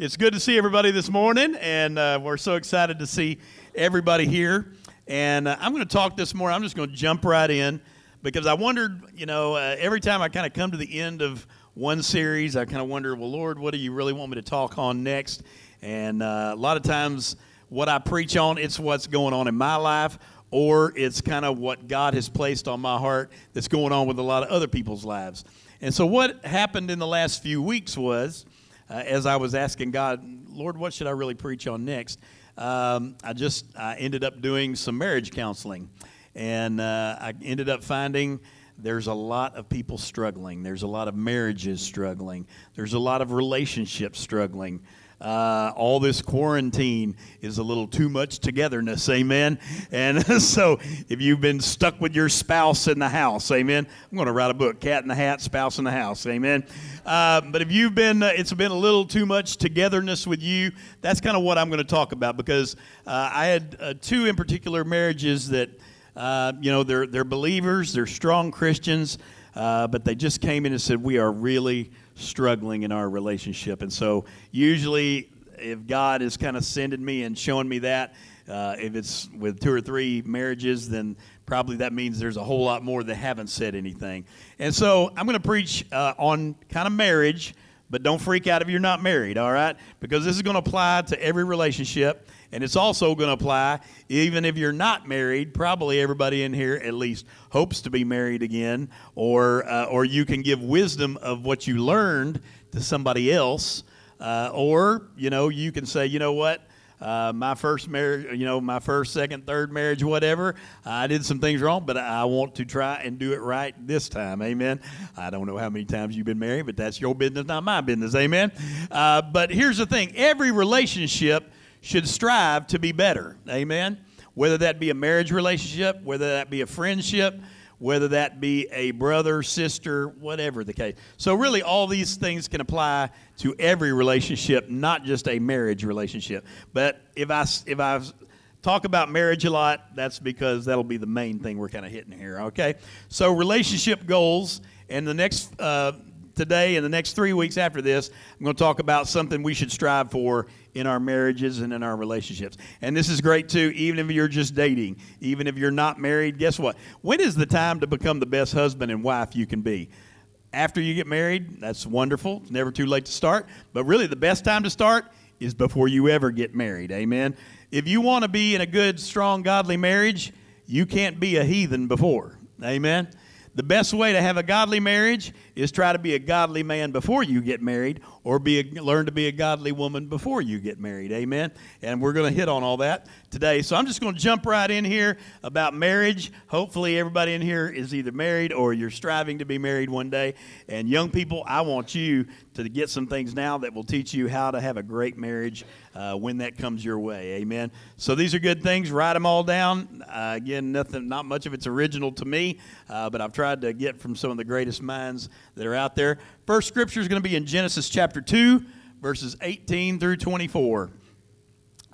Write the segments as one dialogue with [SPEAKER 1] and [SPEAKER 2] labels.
[SPEAKER 1] It's good to see everybody this morning, and uh, we're so excited to see everybody here. And uh, I'm going to talk this morning. I'm just going to jump right in because I wondered, you know, uh, every time I kind of come to the end of one series, I kind of wonder, well, Lord, what do you really want me to talk on next? And uh, a lot of times, what I preach on, it's what's going on in my life, or it's kind of what God has placed on my heart that's going on with a lot of other people's lives. And so, what happened in the last few weeks was as I was asking God, Lord, what should I really preach on next? Um, I just I ended up doing some marriage counseling, and uh, I ended up finding there's a lot of people struggling. There's a lot of marriages struggling. There's a lot of relationships struggling. Uh, all this quarantine is a little too much togetherness, amen. And so, if you've been stuck with your spouse in the house, amen. I'm going to write a book, "Cat in the Hat, Spouse in the House," amen. Uh, but if you've been, uh, it's been a little too much togetherness with you. That's kind of what I'm going to talk about because uh, I had uh, two in particular marriages that, uh, you know, they're they're believers, they're strong Christians, but they just came in and said we are really struggling in our relationship. And so, usually, if God is kind of sending me and showing me that, uh, if it's with two or three marriages, then probably that means there's a whole lot more that haven't said anything. And so, I'm going to preach uh, on kind of marriage, but don't freak out if you're not married, all right? Because this is going to apply to every relationship. And it's also going to apply even if you're not married. Probably everybody in here at least hopes to be married again, or uh, or you can give wisdom of what you learned to somebody else, uh, or you know you can say, you know what. Uh, my first marriage, you know, my first, second, third marriage, whatever. I did some things wrong, but I want to try and do it right this time. Amen. I don't know how many times you've been married, but that's your business, not my business. Amen. Uh, but here's the thing every relationship should strive to be better. Amen? Whether that be a marriage relationship, whether that be a friendship, whether that be a brother, sister, whatever the case. So, really, all these things can apply to every relationship, not just a marriage relationship. But if I, if I talk about marriage a lot, that's because that'll be the main thing we're kind of hitting here, okay? So, relationship goals, and the next uh, today and the next three weeks after this, I'm going to talk about something we should strive for in our marriages and in our relationships. And this is great too, even if you're just dating, even if you're not married. Guess what? When is the time to become the best husband and wife you can be? After you get married, that's wonderful. It's never too late to start. But really, the best time to start is before you ever get married. Amen. If you want to be in a good, strong, godly marriage, you can't be a heathen before. Amen. The best way to have a godly marriage is try to be a godly man before you get married or be a, learn to be a godly woman before you get married. Amen. And we're going to hit on all that today. So I'm just going to jump right in here about marriage. Hopefully everybody in here is either married or you're striving to be married one day. And young people, I want you to get some things now that will teach you how to have a great marriage uh, when that comes your way. Amen. So these are good things. Write them all down. Uh, again, nothing, not much of it's original to me, uh, but I've tried to get from some of the greatest minds that are out there. First scripture is going to be in Genesis chapter 2, verses 18 through 24.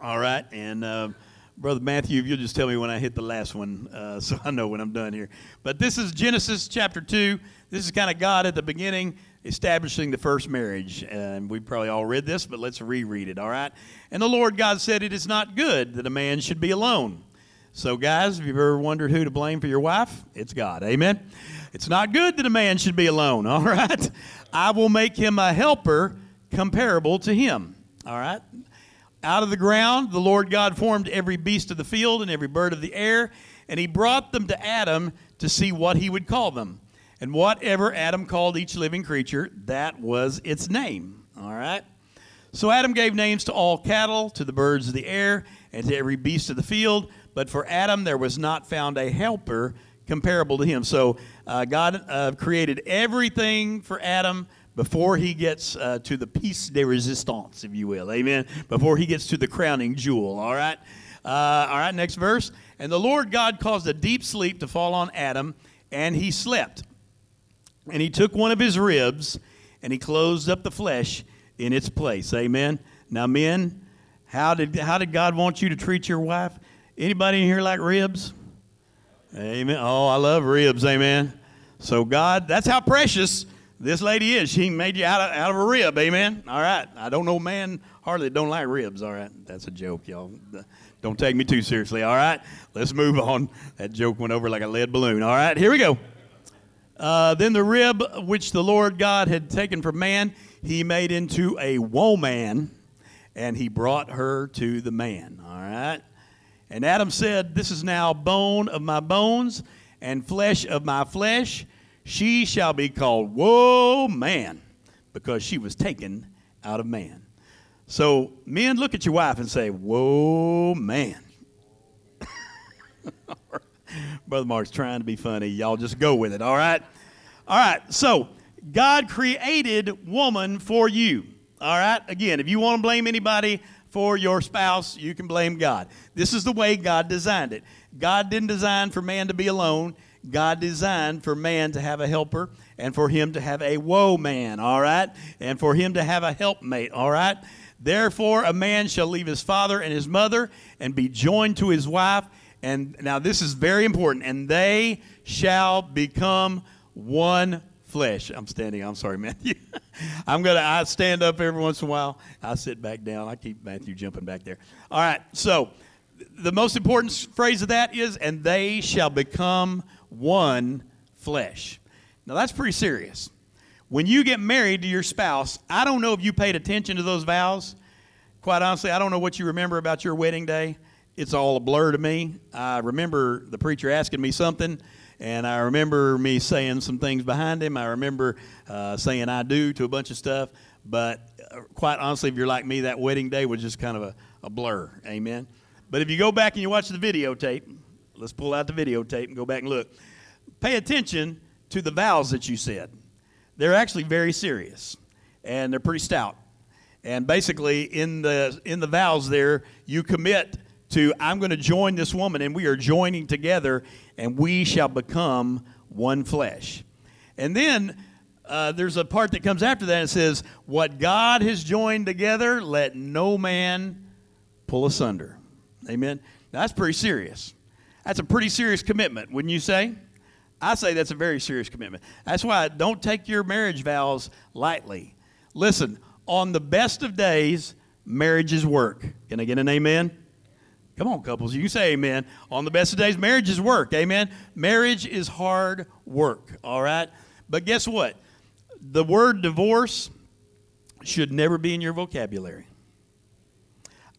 [SPEAKER 1] All right. And. Uh, Brother Matthew, if you'll just tell me when I hit the last one uh, so I know when I'm done here. But this is Genesis chapter 2. This is kind of God at the beginning establishing the first marriage. And we probably all read this, but let's reread it, all right? And the Lord God said, It is not good that a man should be alone. So, guys, if you've ever wondered who to blame for your wife, it's God. Amen. It's not good that a man should be alone, all right? I will make him a helper comparable to him, all right? Out of the ground, the Lord God formed every beast of the field and every bird of the air, and he brought them to Adam to see what he would call them. And whatever Adam called each living creature, that was its name. All right? So Adam gave names to all cattle, to the birds of the air, and to every beast of the field. But for Adam, there was not found a helper comparable to him. So uh, God uh, created everything for Adam before he gets uh, to the piece de resistance, if you will. Amen. Before he gets to the crowning jewel. All right. Uh, all right. Next verse. And the Lord God caused a deep sleep to fall on Adam, and he slept. And he took one of his ribs and he closed up the flesh in its place. Amen. Now, men, how did, how did God want you to treat your wife? Anybody in here like ribs? Amen. Oh, I love ribs. Amen. So, God, that's how precious This lady is. She made you out of, out of a rib. Amen. All right. I don't know man hardly don't like ribs. All right. That's a joke, y'all. Don't take me too seriously. All right. Let's move on. That joke went over like a lead balloon. All right. Here we go. Uh, then the rib which the Lord God had taken from man, he made into a woman, and he brought her to the man. All right. And Adam said, This is now bone of my bones and flesh of my flesh. She shall be called Whoa Man, because she was taken out of man. So, men, look at your wife and say, Whoa Man. Brother Mark's trying to be funny. Y'all just go with it, all right? All right, so God created woman for you. All right, again, if you want to blame anybody for your spouse, you can blame God. This is the way God designed it. God didn't design for man to be alone. God designed for man to have a helper and for him to have a woe man, all right? And for him to have a helpmate, all right? Therefore, a man shall leave his father and his mother and be joined to his wife. And now this is very important. And they shall become one flesh. I'm standing. I'm sorry, Matthew. I'm gonna. I stand up every once in a while. I sit back down. I keep Matthew jumping back there. All right. So, the most important phrase of that is, "And they shall become one flesh." Now that's pretty serious. When you get married to your spouse, I don't know if you paid attention to those vows. Quite honestly, I don't know what you remember about your wedding day. It's all a blur to me. I remember the preacher asking me something and I remember me saying some things behind him. I remember uh, saying I do to a bunch of stuff. But uh, quite honestly, if you're like me, that wedding day was just kind of a, a blur. Amen. But if you go back and you watch the videotape, let's pull out the videotape and go back and look. Pay attention to the vows that you said. They're actually very serious, and they're pretty stout. And basically, in the in the vows there, you commit to I'm going to join this woman, and we are joining together, and we shall become one flesh. And then uh, there's a part that comes after that and says, What God has joined together, let no man pull asunder. Amen. Now, that's pretty serious. That's a pretty serious commitment, wouldn't you say? I say that's a very serious commitment. That's why don't take your marriage vows lightly. Listen, on the best of days, marriages work. Can I get an amen? Come on, couples. You can say amen. On the best of days, marriage is work. Amen. Marriage is hard work. All right. But guess what? The word divorce should never be in your vocabulary.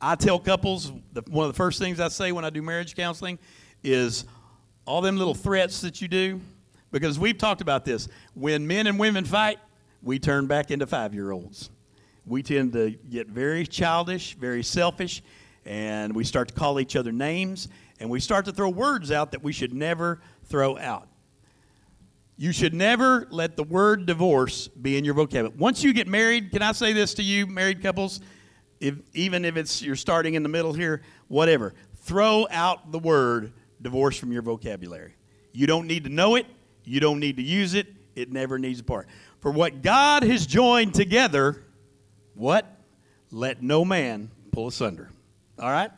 [SPEAKER 1] I tell couples, the, one of the first things I say when I do marriage counseling is all them little threats that you do, because we've talked about this. When men and women fight, we turn back into five year olds. We tend to get very childish, very selfish, and we start to call each other names, and we start to throw words out that we should never throw out. You should never let the word divorce be in your vocabulary. Once you get married, can I say this to you, married couples? If, even if it's you're starting in the middle here, whatever, throw out the word divorce from your vocabulary. You don't need to know it. You don't need to use it. It never needs a part. For what God has joined together, what? Let no man pull asunder. All right?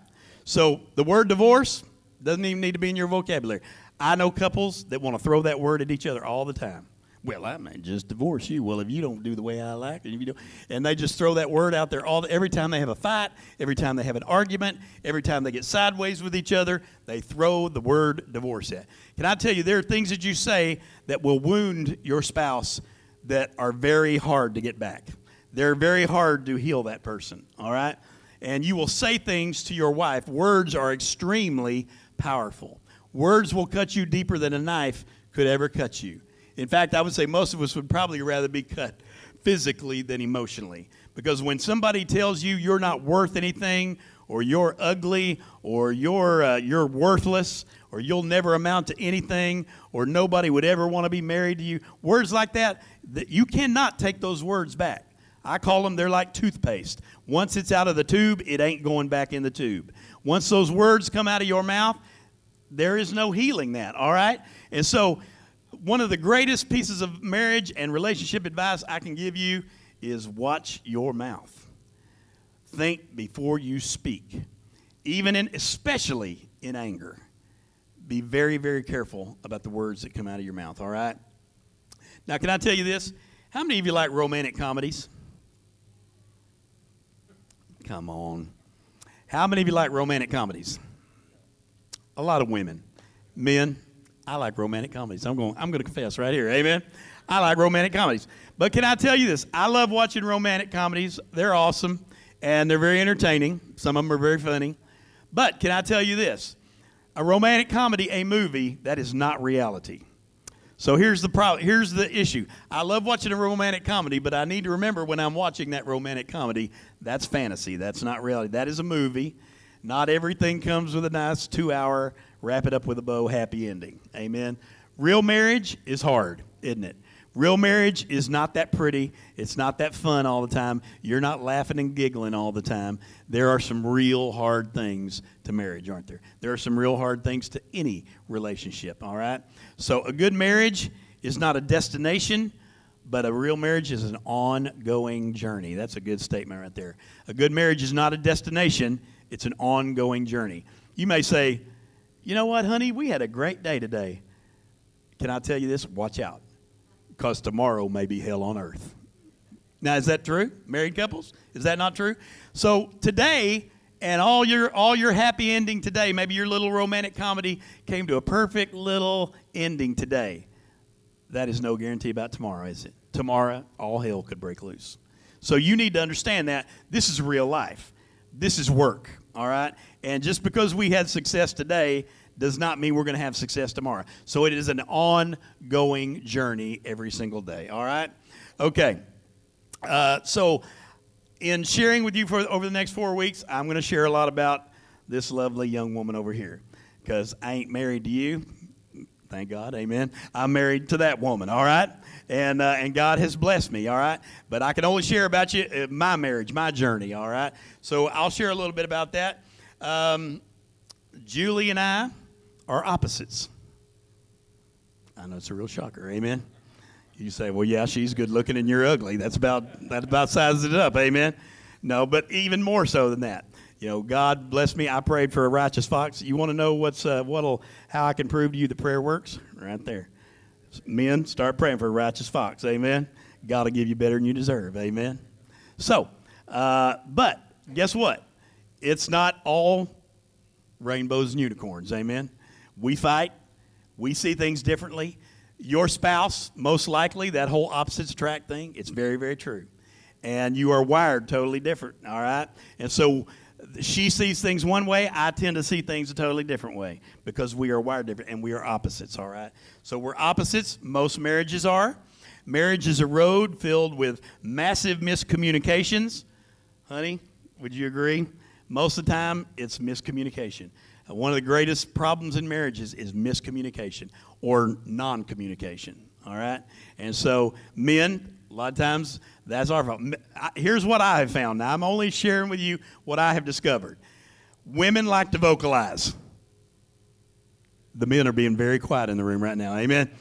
[SPEAKER 1] So the word divorce doesn't even need to be in your vocabulary. I know couples that want to throw that word at each other all the time. Well, I may just divorce you. Well, if you don't do the way I like, and if you don't, and they just throw that word out there all the, every time they have a fight, every time they have an argument, every time they get sideways with each other, they throw the word divorce at. Can I tell you, there are things that you say that will wound your spouse that are very hard to get back. They're very hard to heal that person. All right and you will say things to your wife. Words are extremely powerful. Words will cut you deeper than a knife could ever cut you. In fact, I would say most of us would probably rather be cut physically than emotionally. Because when somebody tells you you're not worth anything, or you're ugly, or you're, uh, you're worthless, or you'll never amount to anything, or nobody would ever want to be married to you, words like that, that you cannot take those words back. I call them, they're like toothpaste. Once it's out of the tube, it ain't going back in the tube. Once those words come out of your mouth, there is no healing that, all right? And so, one of the greatest pieces of marriage and relationship advice I can give you is watch your mouth. Think before you speak, even in, especially in anger. Be very, very careful about the words that come out of your mouth, all right? Now, can I tell you this? How many of you like romantic comedies? Come on. How many of you like romantic comedies? A lot of women. Men, I like romantic comedies. I'm going I'm going to confess right here. Amen. I like romantic comedies. But can I tell you this? I love watching romantic comedies. They're awesome and they're very entertaining. Some of them are very funny. But can I tell you this? A romantic comedy, a movie, that is not reality. So here's the problem. Here's the issue. I love watching a romantic comedy, but I need to remember when I'm watching that romantic comedy, that's fantasy. That's not reality. That is a movie. Not everything comes with a nice two-hour wrap it up with a bow happy ending. Amen. Real marriage is hard, isn't it? Real marriage is not that pretty. It's not that fun all the time. You're not laughing and giggling all the time. There are some real hard things to marriage, aren't there? There are some real hard things to any relationship, all right? So, a good marriage is not a destination, but a real marriage is an ongoing journey. That's a good statement right there. A good marriage is not a destination, it's an ongoing journey. You may say, You know what, honey? We had a great day today. Can I tell you this? Watch out because tomorrow may be hell on earth. Now, is that true? Married couples? Is that not true? So today, and all your all your happy ending today, maybe your little romantic comedy came to a perfect little ending today. That is no guarantee about tomorrow, is it? Tomorrow, all hell could break loose. So you need to understand that this is real life. This is work, all right? And just because we had success today does not mean we're going to have success tomorrow. So it is an ongoing journey every single day. All right? Okay. Uh, so, in sharing with you for over the next four weeks, I'm going to share a lot about this lovely young woman over here because I ain't married to you. Thank God, amen. I'm married to that woman, all right? And, uh, and God has blessed me, all right? But I can only share about you, uh, my marriage, my journey, all right? So I'll share a little bit about that. Um, Julie and I, are opposites. I know it's a real shocker. Amen. You say, well, yeah, she's good looking and you're ugly. That's about that about sizes it up. Amen. No, but even more so than that. You know, God bless me. I prayed for a righteous fox. You want to know what's uh, what'll how I can prove to you the prayer works? Right there. Men, start praying for a righteous fox. Amen. God will give you better than you deserve. Amen. So, uh, but guess what? It's not all rainbows and unicorns. Amen. We fight. We see things differently. Your spouse, most likely, that whole opposites attract thing, it's very, very true. And you are wired totally different, all right? And so she sees things one way, I tend to see things a totally different way because we are wired different and we are opposites, all right? So we're opposites, most marriages are. Marriage is a road filled with massive miscommunications. Honey, would you agree? Most of the time, it's miscommunication. One of the greatest problems in marriages is miscommunication or non communication. All right? And so, men, a lot of times, that's our fault. Here's what I have found. Now, I'm only sharing with you what I have discovered. Women like to vocalize. The men are being very quiet in the room right now. Amen.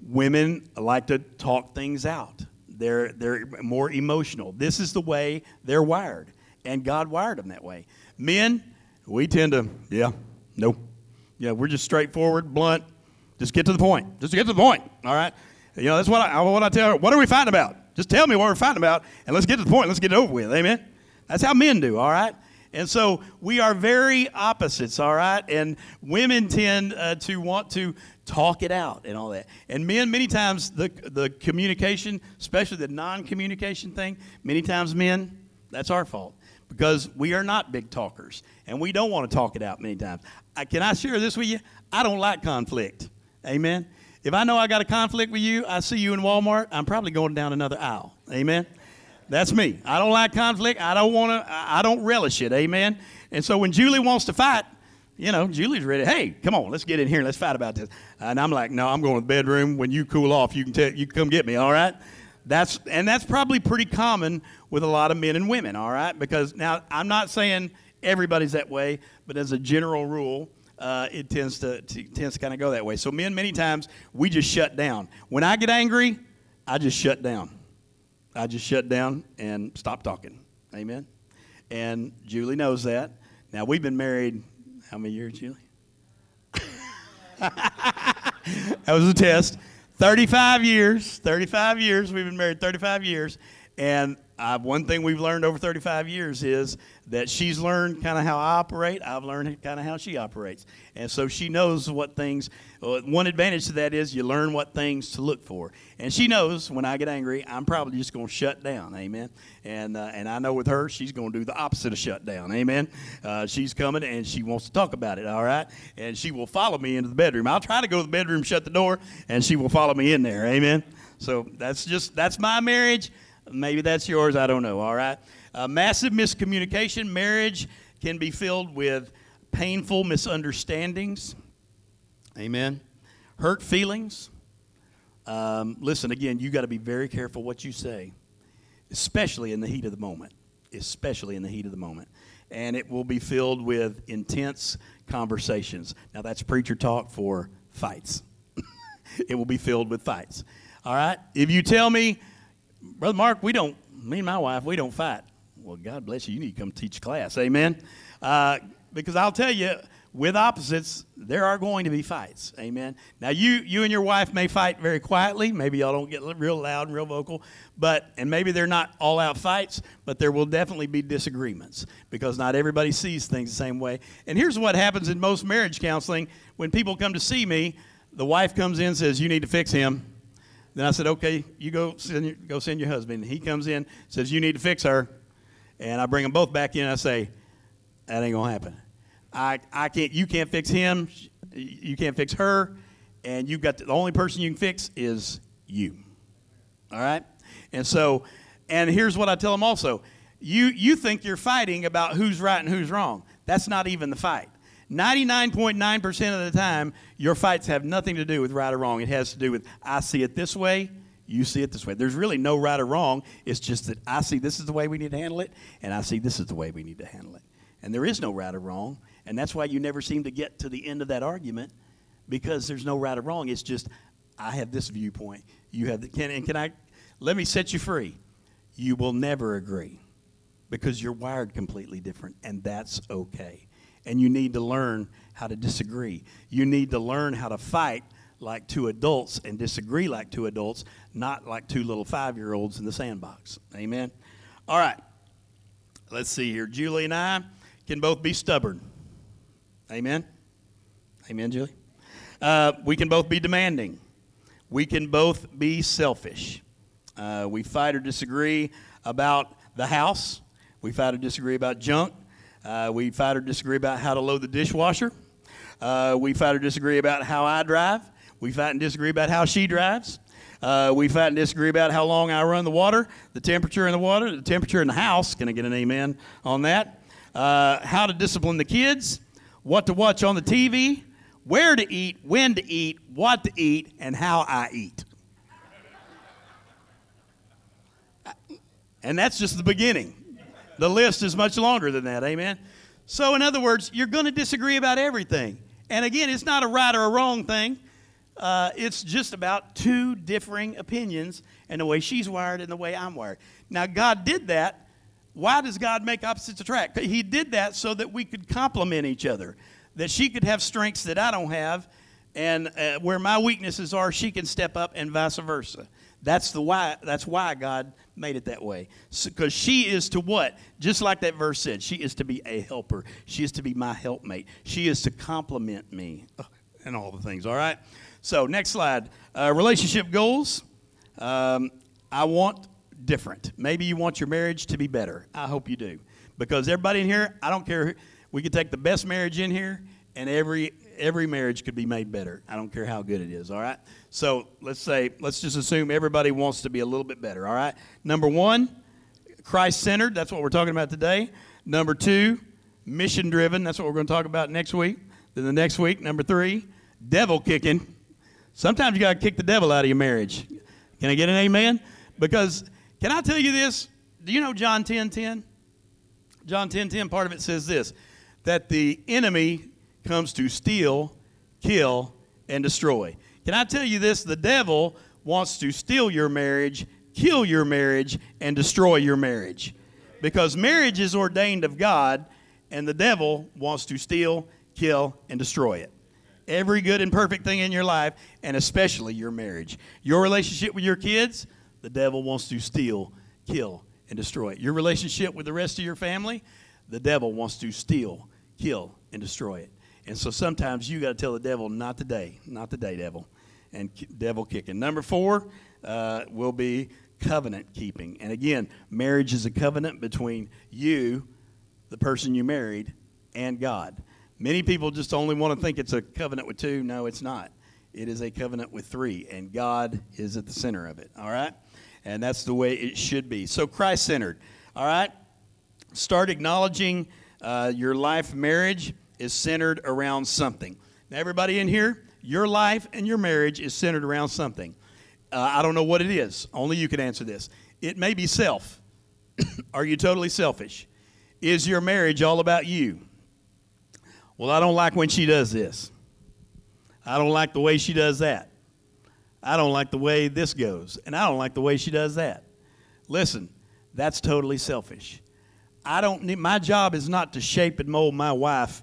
[SPEAKER 1] Women like to talk things out. They're, they're more emotional. This is the way they're wired, and God wired them that way. Men, we tend to, yeah, no. Yeah, we're just straightforward, blunt. Just get to the point. Just get to the point. All right. You know, that's what I, what I tell her. What are we fighting about? Just tell me what we're fighting about, and let's get to the point. Let's get it over with. Amen. That's how men do. All right. And so we are very opposites, all right? And women tend uh, to want to talk it out and all that. And men, many times, the, the communication, especially the non communication thing, many times men, that's our fault because we are not big talkers and we don't want to talk it out many times. I, can I share this with you? I don't like conflict. Amen. If I know I got a conflict with you, I see you in Walmart, I'm probably going down another aisle. Amen. That's me. I don't like conflict. I don't want to, I don't relish it. Amen. And so when Julie wants to fight, you know, Julie's ready. Hey, come on, let's get in here. Let's fight about this. And I'm like, no, I'm going to the bedroom. When you cool off, you can tell, you can come get me. All right. That's and that's probably pretty common with a lot of men and women, all right? Because now I'm not saying everybody's that way, but as a general rule, uh, it tends to, to tends to kind of go that way. So men, many times we just shut down. When I get angry, I just shut down. I just shut down and stop talking. Amen. And Julie knows that. Now we've been married how many years, Julie? that was a test. 35 years. 35 years. We've been married 35 years. And uh, one thing we've learned over 35 years is that she's learned kind of how I operate. I've learned kind of how she operates. And so she knows what things, uh, one advantage to that is you learn what things to look for. And she knows when I get angry, I'm probably just going to shut down. Amen. And, uh, and I know with her, she's going to do the opposite of shut down. Amen. Uh, she's coming and she wants to talk about it. All right. And she will follow me into the bedroom. I'll try to go to the bedroom, shut the door, and she will follow me in there. Amen. So that's just, that's my marriage. Maybe that's yours. I don't know. All right. Uh, massive miscommunication. Marriage can be filled with painful misunderstandings. Amen. Hurt feelings. Um, listen, again, you got to be very careful what you say, especially in the heat of the moment. Especially in the heat of the moment. And it will be filled with intense conversations. Now, that's preacher talk for fights. it will be filled with fights. All right? If you tell me, Brother Mark, we don't, me and my wife, we don't fight. Well, God bless you. You need to come teach class. Amen. Uh, because I'll tell you, with opposites, there are going to be fights. Amen. Now, you you and your wife may fight very quietly. Maybe y'all don't get real loud and real vocal, but and maybe they're not all out fights, but there will definitely be disagreements because not everybody sees things the same way. And here's what happens in most marriage counseling: when people come to see me, the wife comes in and says, "You need to fix him." Then I said, "Okay, you go send your, go send your husband." He comes in, says, "You need to fix her," and I bring them both back in. I say, "That ain't gonna happen." I, I can't, you can't fix him, you can't fix her, and you've got to, the only person you can fix is you. All right? And so, and here's what I tell them also you, you think you're fighting about who's right and who's wrong. That's not even the fight. 99.9% of the time, your fights have nothing to do with right or wrong. It has to do with I see it this way, you see it this way. There's really no right or wrong. It's just that I see this is the way we need to handle it, and I see this is the way we need to handle it. And there is no right or wrong. And that's why you never seem to get to the end of that argument because there's no right or wrong. It's just, I have this viewpoint. You have the, can, and can I, let me set you free. You will never agree because you're wired completely different, and that's okay. And you need to learn how to disagree. You need to learn how to fight like two adults and disagree like two adults, not like two little five year olds in the sandbox. Amen? All right. Let's see here. Julie and I can both be stubborn. Amen? Amen, Julie? Uh, we can both be demanding. We can both be selfish. Uh, we fight or disagree about the house. We fight or disagree about junk. Uh, we fight or disagree about how to load the dishwasher. Uh, we fight or disagree about how I drive. We fight and disagree about how she drives. Uh, we fight and disagree about how long I run the water, the temperature in the water, the temperature in the house. Can I get an amen on that? Uh, how to discipline the kids what to watch on the TV, where to eat, when to eat, what to eat, and how I eat. And that's just the beginning. The list is much longer than that, amen? So, in other words, you're going to disagree about everything. And again, it's not a right or a wrong thing. Uh, it's just about two differing opinions and the way she's wired and the way I'm wired. Now, God did that why does God make opposites attract? He did that so that we could complement each other, that she could have strengths that I don't have, and uh, where my weaknesses are, she can step up, and vice versa. That's the why. That's why God made it that way. Because so, she is to what? Just like that verse said, she is to be a helper. She is to be my helpmate. She is to complement me, and all the things. All right. So next slide. Uh, relationship goals. Um, I want different. Maybe you want your marriage to be better. I hope you do. Because everybody in here, I don't care. We could take the best marriage in here, and every every marriage could be made better. I don't care how good it is. All right. So let's say let's just assume everybody wants to be a little bit better. All right. Number one, Christ centered. That's what we're talking about today. Number two, mission driven. That's what we're going to talk about next week. Then the next week, number three, devil kicking. Sometimes you got to kick the devil out of your marriage. Can I get an amen? Because can I tell you this? Do you know John 10 10? John 10 10, part of it says this that the enemy comes to steal, kill, and destroy. Can I tell you this? The devil wants to steal your marriage, kill your marriage, and destroy your marriage. Because marriage is ordained of God, and the devil wants to steal, kill, and destroy it. every good and perfect thing in your life, and especially your marriage. Your relationship with your kids, the devil wants to steal, kill, and destroy it. Your relationship with the rest of your family, the devil wants to steal, kill, and destroy it. And so sometimes you got to tell the devil, not today, not today, devil, and devil kicking. Number four uh, will be covenant keeping. And again, marriage is a covenant between you, the person you married, and God. Many people just only want to think it's a covenant with two. No, it's not. It is a covenant with three, and God is at the center of it. All right? And that's the way it should be. So, Christ centered. All right? Start acknowledging uh, your life marriage is centered around something. Now, everybody in here, your life and your marriage is centered around something. Uh, I don't know what it is. Only you can answer this. It may be self. Are you totally selfish? Is your marriage all about you? Well, I don't like when she does this. I don't like the way she does that. I don't like the way this goes. And I don't like the way she does that. Listen, that's totally selfish. I don't need, my job is not to shape and mold my wife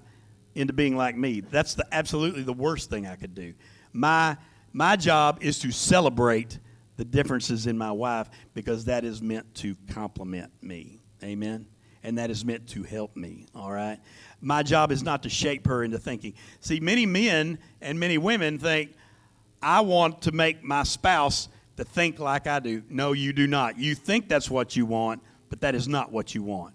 [SPEAKER 1] into being like me. That's the, absolutely the worst thing I could do. My, my job is to celebrate the differences in my wife because that is meant to complement me. Amen? And that is meant to help me, all right? My job is not to shape her into thinking. See, many men and many women think, I want to make my spouse to think like I do. No, you do not. You think that's what you want, but that is not what you want.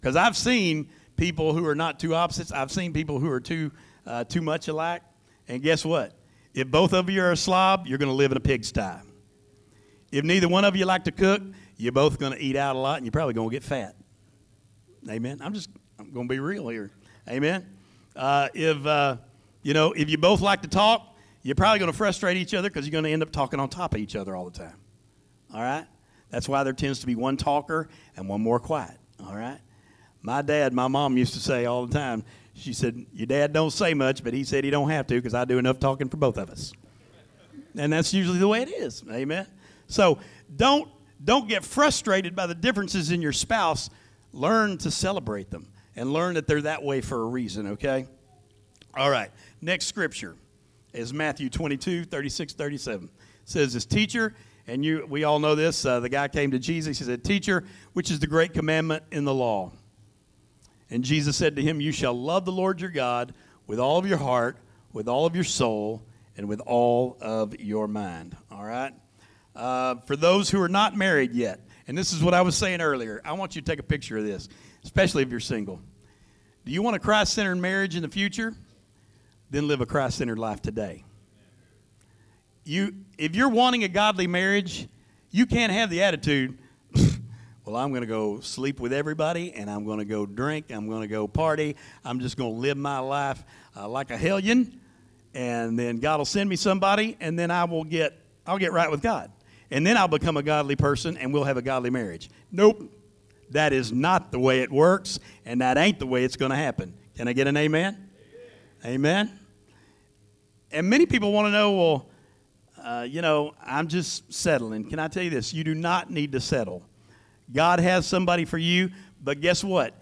[SPEAKER 1] Because I've seen people who are not two opposites. I've seen people who are too, uh, too much alike. And guess what? If both of you are a slob, you're going to live in a pigsty. If neither one of you like to cook, you're both going to eat out a lot and you're probably going to get fat. Amen. I'm just I'm going to be real here. Amen. Uh, if uh, you know, if you both like to talk, you're probably going to frustrate each other because you're going to end up talking on top of each other all the time. All right. That's why there tends to be one talker and one more quiet. All right. My dad, my mom used to say all the time, she said, Your dad don't say much, but he said he don't have to because I do enough talking for both of us. And that's usually the way it is. Amen. So don't don't get frustrated by the differences in your spouse. Learn to celebrate them and learn that they're that way for a reason, okay? All right. Next scripture is Matthew 22, 36, 37. It says this teacher, and you we all know this, uh, the guy came to Jesus, he said, Teacher, which is the great commandment in the law? And Jesus said to him, You shall love the Lord your God with all of your heart, with all of your soul, and with all of your mind. All right? Uh, for those who are not married yet, and this is what I was saying earlier, I want you to take a picture of this, especially if you're single. Do you want a Christ centered marriage in the future? Then live a Christ centered life today. You, if you're wanting a godly marriage, you can't have the attitude, well, I'm going to go sleep with everybody and I'm going to go drink, I'm going to go party, I'm just going to live my life uh, like a hellion, and then God will send me somebody, and then I will get, I'll get right with God. And then I'll become a godly person and we'll have a godly marriage. Nope. That is not the way it works, and that ain't the way it's going to happen. Can I get an amen? Amen. amen? And many people want to know, well, uh, you know, I'm just settling. Can I tell you this? You do not need to settle. God has somebody for you, but guess what?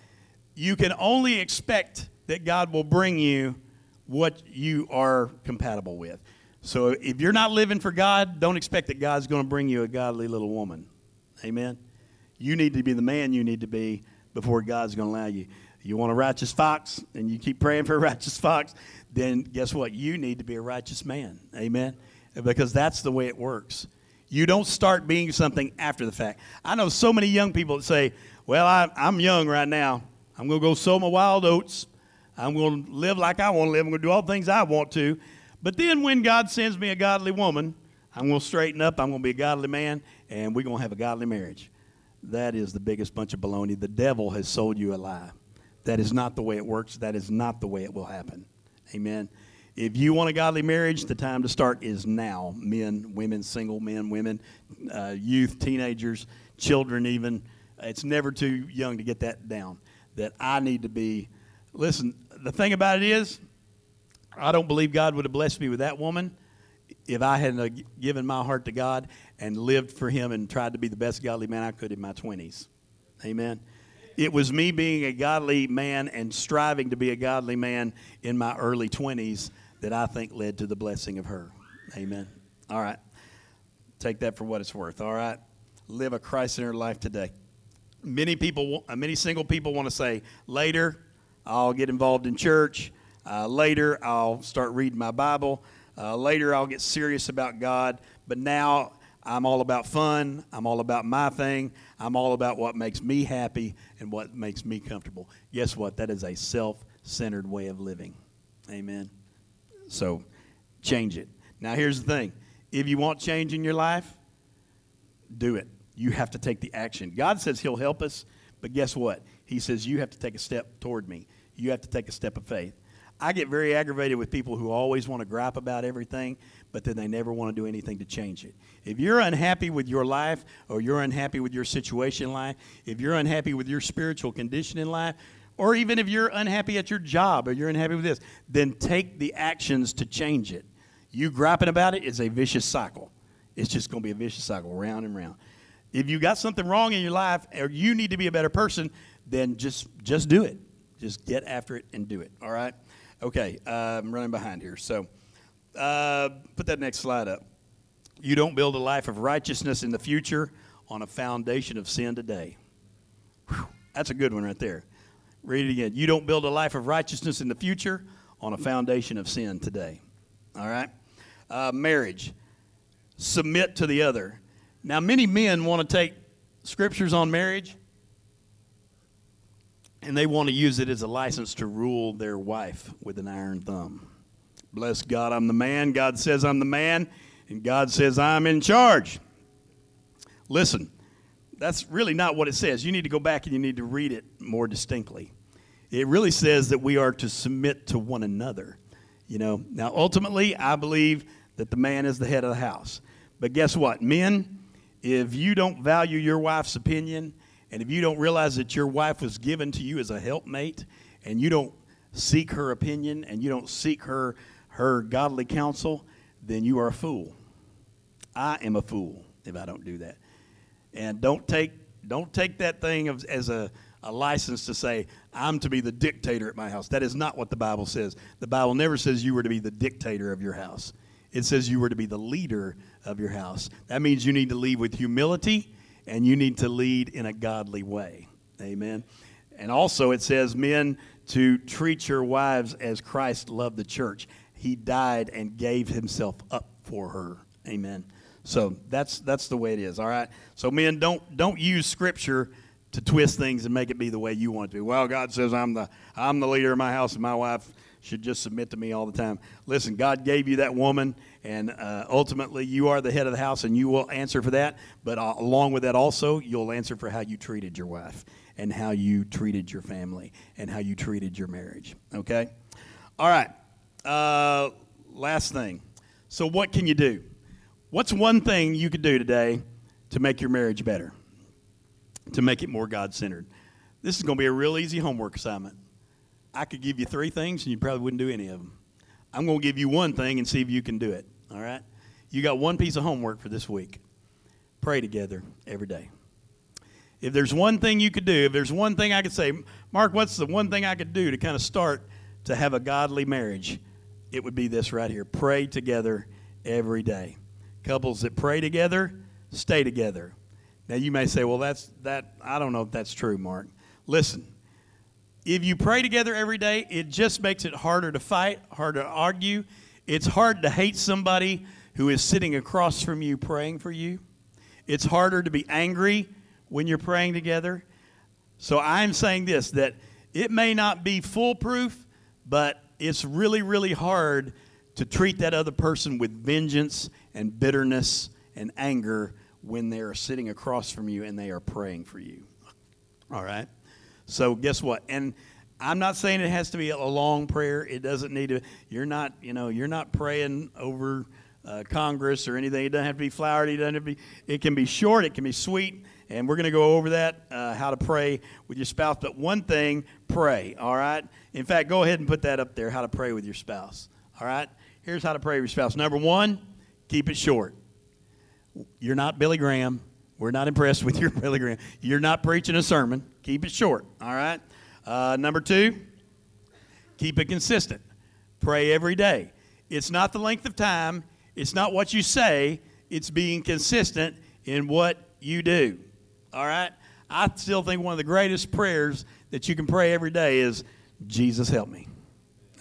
[SPEAKER 1] You can only expect that God will bring you what you are compatible with. So if you're not living for God, don't expect that God's going to bring you a godly little woman. Amen. You need to be the man you need to be before God's going to allow you. You want a righteous fox and you keep praying for a righteous fox, then guess what? You need to be a righteous man. Amen. Because that's the way it works. You don't start being something after the fact. I know so many young people that say, Well, I, am young right now. I'm going to go sow my wild oats. I'm going to live like I want to live. I'm going to do all the things I want to. But then when God sends me a godly woman, I'm going to straighten up. I'm going to be a godly man, and we're going to have a godly marriage. That is the biggest bunch of baloney. The devil has sold you a lie. That is not the way it works. That is not the way it will happen. Amen. If you want a godly marriage, the time to start is now. Men, women, single men, women, uh, youth, teenagers, children, even. It's never too young to get that down. That I need to be. Listen, the thing about it is, I don't believe God would have blessed me with that woman if I hadn't given my heart to God and lived for Him and tried to be the best godly man I could in my 20s. Amen. It was me being a godly man and striving to be a godly man in my early 20s that I think led to the blessing of her. Amen. All right. Take that for what it's worth. All right. Live a Christ centered life today. Many people, uh, many single people want to say, later, I'll get involved in church. Uh, later, I'll start reading my Bible. Uh, later, I'll get serious about God. But now, I'm all about fun. I'm all about my thing. I'm all about what makes me happy and what makes me comfortable. Guess what? That is a self centered way of living. Amen. So, change it. Now, here's the thing if you want change in your life, do it. You have to take the action. God says He'll help us, but guess what? He says you have to take a step toward me. You have to take a step of faith. I get very aggravated with people who always want to gripe about everything, but then they never want to do anything to change it. If you're unhappy with your life, or you're unhappy with your situation in life, if you're unhappy with your spiritual condition in life, or even if you're unhappy at your job or you're unhappy with this, then take the actions to change it. You griping about it is a vicious cycle. It's just going to be a vicious cycle, round and round. If you got something wrong in your life or you need to be a better person, then just just do it. Just get after it and do it. All right. Okay. Uh, I'm running behind here, so uh, put that next slide up. You don't build a life of righteousness in the future on a foundation of sin today. Whew, that's a good one right there. Read it again. You don't build a life of righteousness in the future on a foundation of sin today. All right? Uh, marriage. Submit to the other. Now, many men want to take scriptures on marriage and they want to use it as a license to rule their wife with an iron thumb. Bless God, I'm the man. God says I'm the man, and God says I'm in charge. Listen, that's really not what it says. You need to go back and you need to read it more distinctly. It really says that we are to submit to one another. You know, now ultimately, I believe that the man is the head of the house. But guess what? Men, if you don't value your wife's opinion, and if you don't realize that your wife was given to you as a helpmate, and you don't seek her opinion, and you don't seek her, her godly counsel, then you are a fool. I am a fool if I don't do that. And don't take, don't take that thing as a, a license to say, I'm to be the dictator at my house. That is not what the Bible says. The Bible never says you were to be the dictator of your house, it says you were to be the leader of your house. That means you need to lead with humility and you need to lead in a godly way. Amen. And also, it says, men, to treat your wives as Christ loved the church. He died and gave himself up for her. Amen. So that's that's the way it is. All right. So men, don't don't use Scripture to twist things and make it be the way you want it to be. Well, God says I'm the I'm the leader of my house, and my wife should just submit to me all the time. Listen, God gave you that woman, and uh, ultimately you are the head of the house, and you will answer for that. But uh, along with that, also you'll answer for how you treated your wife, and how you treated your family, and how you treated your marriage. Okay. All right. Uh, last thing. So, what can you do? What's one thing you could do today to make your marriage better? To make it more God centered? This is going to be a real easy homework assignment. I could give you three things and you probably wouldn't do any of them. I'm going to give you one thing and see if you can do it. All right? You got one piece of homework for this week. Pray together every day. If there's one thing you could do, if there's one thing I could say, Mark, what's the one thing I could do to kind of start to have a godly marriage? It would be this right here pray together every day. Couples that pray together stay together. Now you may say, well, that's that. I don't know if that's true, Mark. Listen, if you pray together every day, it just makes it harder to fight, harder to argue. It's hard to hate somebody who is sitting across from you praying for you. It's harder to be angry when you're praying together. So I'm saying this that it may not be foolproof, but it's really, really hard to treat that other person with vengeance and bitterness and anger when they're sitting across from you and they are praying for you. All right? So, guess what? And I'm not saying it has to be a long prayer. It doesn't need to, you're not, you know, you're not praying over uh, Congress or anything. It doesn't have to be flowery. It doesn't have to be, it can be short, it can be sweet. And we're going to go over that, uh, how to pray with your spouse. But one thing, pray, all right? In fact, go ahead and put that up there, how to pray with your spouse, all right? Here's how to pray with your spouse. Number one, keep it short. You're not Billy Graham. We're not impressed with your Billy Graham. You're not preaching a sermon. Keep it short, all right? Uh, number two, keep it consistent. Pray every day. It's not the length of time, it's not what you say, it's being consistent in what you do. All right? I still think one of the greatest prayers that you can pray every day is, Jesus, help me.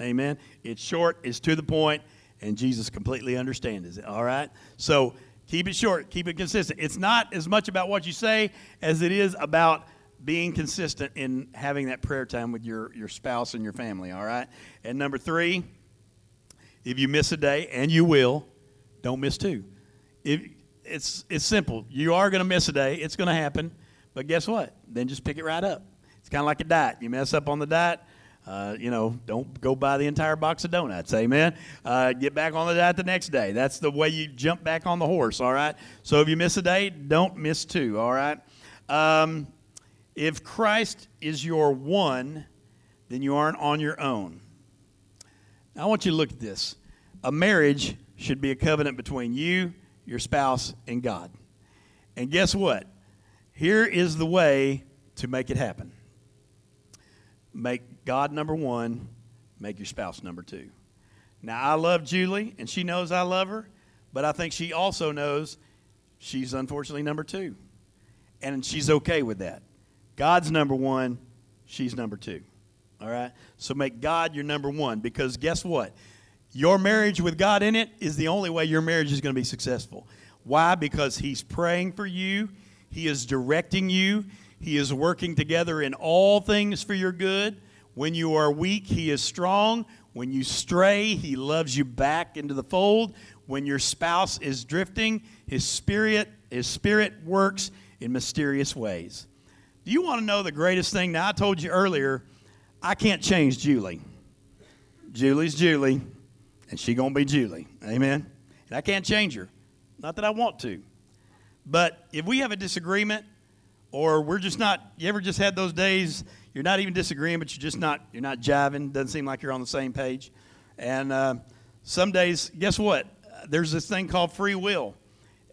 [SPEAKER 1] Amen. It's short, it's to the point, and Jesus completely understands it. All right? So keep it short, keep it consistent. It's not as much about what you say as it is about being consistent in having that prayer time with your, your spouse and your family. All right? And number three, if you miss a day, and you will, don't miss two. If, it's, it's simple. You are going to miss a day, it's going to happen. But guess what? Then just pick it right up. It's kind of like a diet. You mess up on the diet, uh, you know, don't go buy the entire box of donuts. Amen. Uh, get back on the diet the next day. That's the way you jump back on the horse. All right. So if you miss a day, don't miss two. All right. Um, if Christ is your one, then you aren't on your own. Now, I want you to look at this. A marriage should be a covenant between you, your spouse, and God. And guess what? Here is the way to make it happen make God number one, make your spouse number two. Now, I love Julie, and she knows I love her, but I think she also knows she's unfortunately number two. And she's okay with that. God's number one, she's number two. All right? So make God your number one because guess what? Your marriage with God in it is the only way your marriage is going to be successful. Why? Because He's praying for you, He is directing you, He is working together in all things for your good. When you are weak, He is strong. When you stray, He loves you back into the fold. When your spouse is drifting, His Spirit, His Spirit works in mysterious ways. Do you want to know the greatest thing? Now, I told you earlier, I can't change Julie. Julie's Julie, and she gonna be Julie. Amen. And I can't change her. Not that I want to. But if we have a disagreement, or we're just not, you ever just had those days you're not even disagreeing, but you're just not, you're not jiving. Doesn't seem like you're on the same page. And uh, some days, guess what? There's this thing called free will.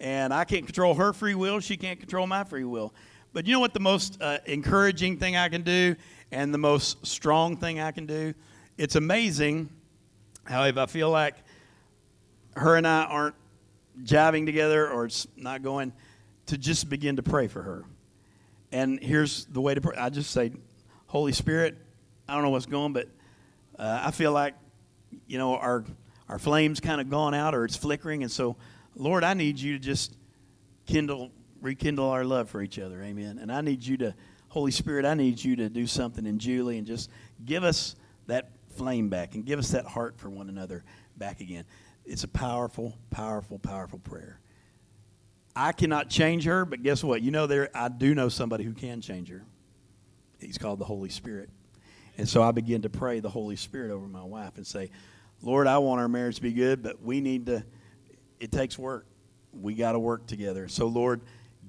[SPEAKER 1] And I can't control her free will. She can't control my free will. But you know what the most uh, encouraging thing I can do and the most strong thing I can do? It's amazing how if I feel like her and I aren't jiving together or it's not going, to just begin to pray for her. And here's the way to pray. I just say, Holy Spirit, I don't know what's going, but uh, I feel like, you know, our our flames kind of gone out or it's flickering, and so, Lord, I need you to just kindle rekindle our love for each other. Amen. And I need you to, Holy Spirit, I need you to do something in Julie and just give us that flame back and give us that heart for one another back again. It's a powerful, powerful, powerful prayer. I cannot change her, but guess what? You know, there I do know somebody who can change her. He's called the Holy Spirit. And so I begin to pray the Holy Spirit over my wife and say, Lord, I want our marriage to be good, but we need to, it takes work. We got to work together. So, Lord,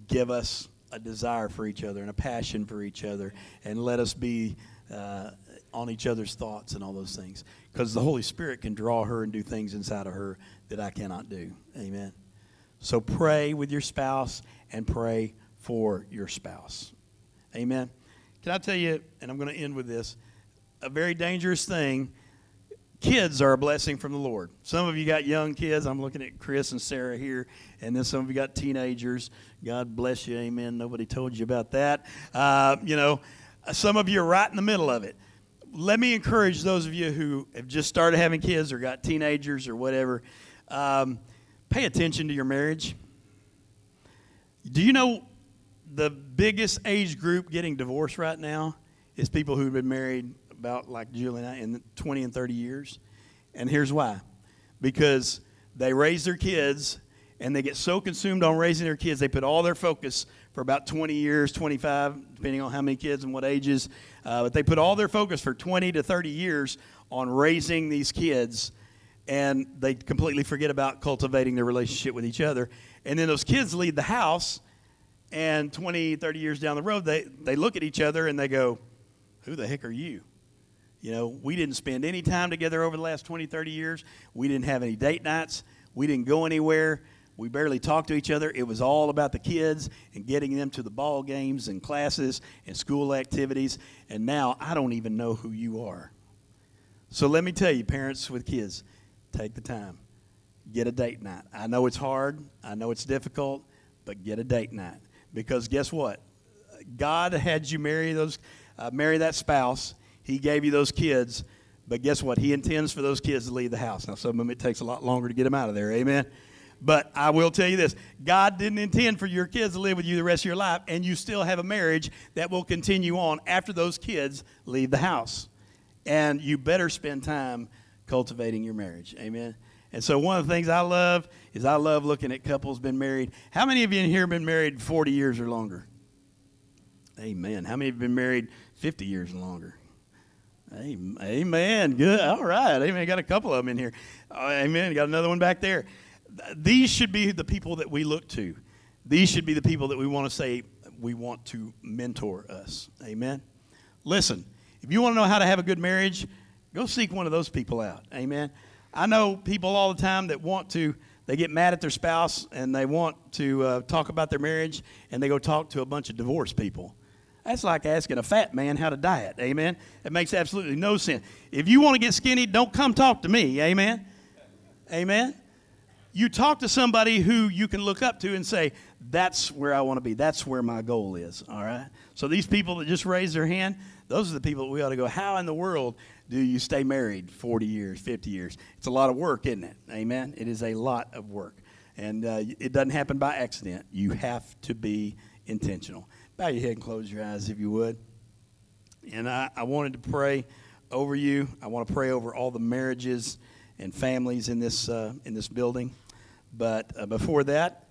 [SPEAKER 1] give us a desire for each other and a passion for each other, and let us be uh, on each other's thoughts and all those things. Because the Holy Spirit can draw her and do things inside of her that I cannot do. Amen. So pray with your spouse and pray for your spouse. Amen. Can I tell you, and I'm going to end with this, a very dangerous thing kids are a blessing from the Lord. Some of you got young kids. I'm looking at Chris and Sarah here, and then some of you got teenagers. God bless you. Amen. Nobody told you about that. Uh, you know, some of you are right in the middle of it. Let me encourage those of you who have just started having kids or got teenagers or whatever. Um, pay attention to your marriage. Do you know the biggest age group getting divorced right now is people who've been married about like Julie and I in 20 and 30 years. And here's why because they raise their kids and they get so consumed on raising their kids, they put all their focus for about 20 years, 25, depending on how many kids and what ages. Uh, but they put all their focus for 20 to 30 years on raising these kids, and they completely forget about cultivating their relationship with each other. And then those kids leave the house, and 20, 30 years down the road, they, they look at each other and they go, Who the heck are you? You know, we didn't spend any time together over the last 20, 30 years. We didn't have any date nights. We didn't go anywhere. We barely talked to each other. It was all about the kids and getting them to the ball games and classes and school activities. And now I don't even know who you are. So let me tell you, parents with kids, take the time. Get a date night. I know it's hard, I know it's difficult, but get a date night. Because guess what? God had you marry those uh, marry that spouse. He gave you those kids, but guess what? He intends for those kids to leave the house. Now, some of them it takes a lot longer to get them out of there. Amen. But I will tell you this God didn't intend for your kids to live with you the rest of your life, and you still have a marriage that will continue on after those kids leave the house. And you better spend time cultivating your marriage. Amen. And so, one of the things I love is I love looking at couples been married. How many of you in here have been married 40 years or longer? Amen. How many have been married 50 years longer? Amen. Good. All right. Amen. Got a couple of them in here. Uh, amen. Got another one back there. These should be the people that we look to. These should be the people that we want to say we want to mentor us. Amen. Listen, if you want to know how to have a good marriage, go seek one of those people out. Amen. I know people all the time that want to, they get mad at their spouse and they want to uh, talk about their marriage and they go talk to a bunch of divorced people. That's like asking a fat man how to diet. Amen. It makes absolutely no sense. If you want to get skinny, don't come talk to me. Amen. Amen. You talk to somebody who you can look up to and say, that's where I want to be. That's where my goal is. All right. So these people that just raised their hand, those are the people that we ought to go, how in the world do you stay married 40 years, 50 years? It's a lot of work, isn't it? Amen. It is a lot of work. And uh, it doesn't happen by accident. You have to be intentional. Bow your head and close your eyes if you would. And I, I wanted to pray over you. I want to pray over all the marriages and families in this, uh, in this building. But uh, before that,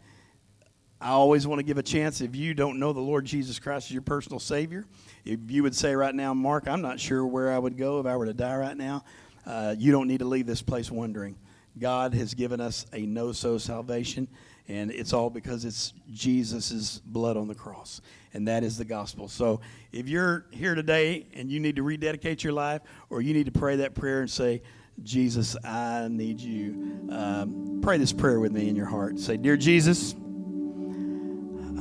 [SPEAKER 1] I always want to give a chance if you don't know the Lord Jesus Christ as your personal Savior. If you would say right now, Mark, I'm not sure where I would go if I were to die right now, uh, you don't need to leave this place wondering. God has given us a no so salvation, and it's all because it's Jesus' blood on the cross and that is the gospel. So if you're here today and you need to rededicate your life, or you need to pray that prayer and say, Jesus, I need you, um, pray this prayer with me in your heart. Say, Dear Jesus,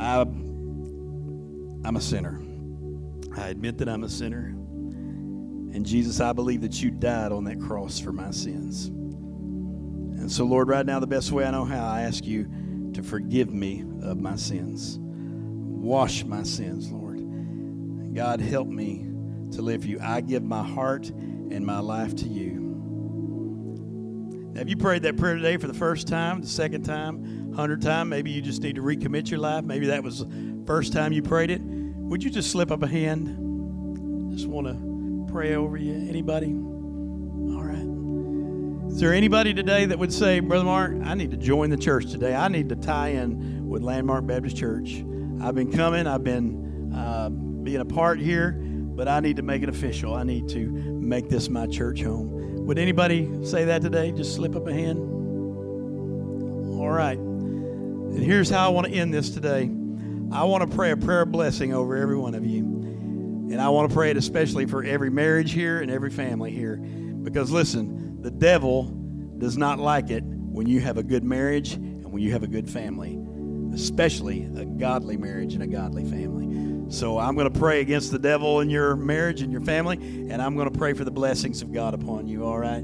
[SPEAKER 1] I, I'm a sinner. I admit that I'm a sinner. And Jesus, I believe that you died on that cross for my sins. And so, Lord, right now, the best way I know how, I ask you to forgive me of my sins. Wash my sins, Lord. God, help me to live for you. I give my heart and my life to you. Now, if you prayed that prayer today for the first time, the second time, hundred time, maybe you just need to recommit your life. Maybe that was the first time you prayed it. Would you just slip up a hand? Just want to pray over you. Anybody? All right. Is there anybody today that would say, Brother Mark, I need to join the church today? I need to tie in with Landmark Baptist Church. I've been coming, I've been uh, being a part here, but I need to make it official. I need to make this my church home. Would anybody say that today? Just slip up a hand. All right. And here's how I want to end this today. I want to pray a prayer blessing over every one of you. And I want to pray it especially for every marriage here and every family here. Because listen, the devil does not like it when you have a good marriage and when you have a good family especially a godly marriage and a godly family. So I'm going to pray against the devil in your marriage and your family, and I'm going to pray for the blessings of God upon you, all right?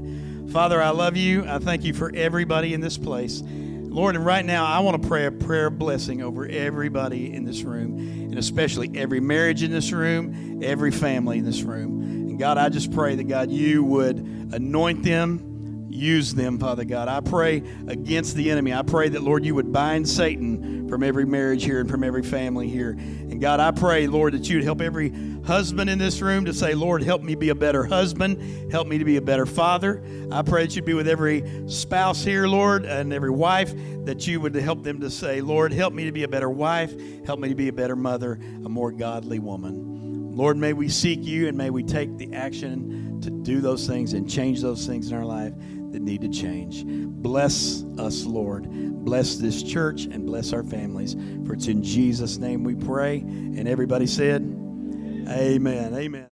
[SPEAKER 1] Father, I love you. I thank you for everybody in this place. Lord, and right now I want to pray a prayer blessing over everybody in this room, and especially every marriage in this room, every family in this room. And God, I just pray that God, you would anoint them use them, Father God. I pray against the enemy. I pray that, Lord, you would bind Satan from every marriage here and from every family here. And God, I pray, Lord, that you'd help every husband in this room to say, Lord, help me be a better husband. Help me to be a better father. I pray that you'd be with every spouse here, Lord, and every wife, that you would help them to say, Lord, help me to be a better wife. Help me to be a better mother, a more godly woman. Lord, may we seek you and may we take the action to do those things and change those things in our life that need to change. Bless us, Lord. Bless this church and bless our families. For it's in Jesus' name we pray. And everybody said, Amen. Amen.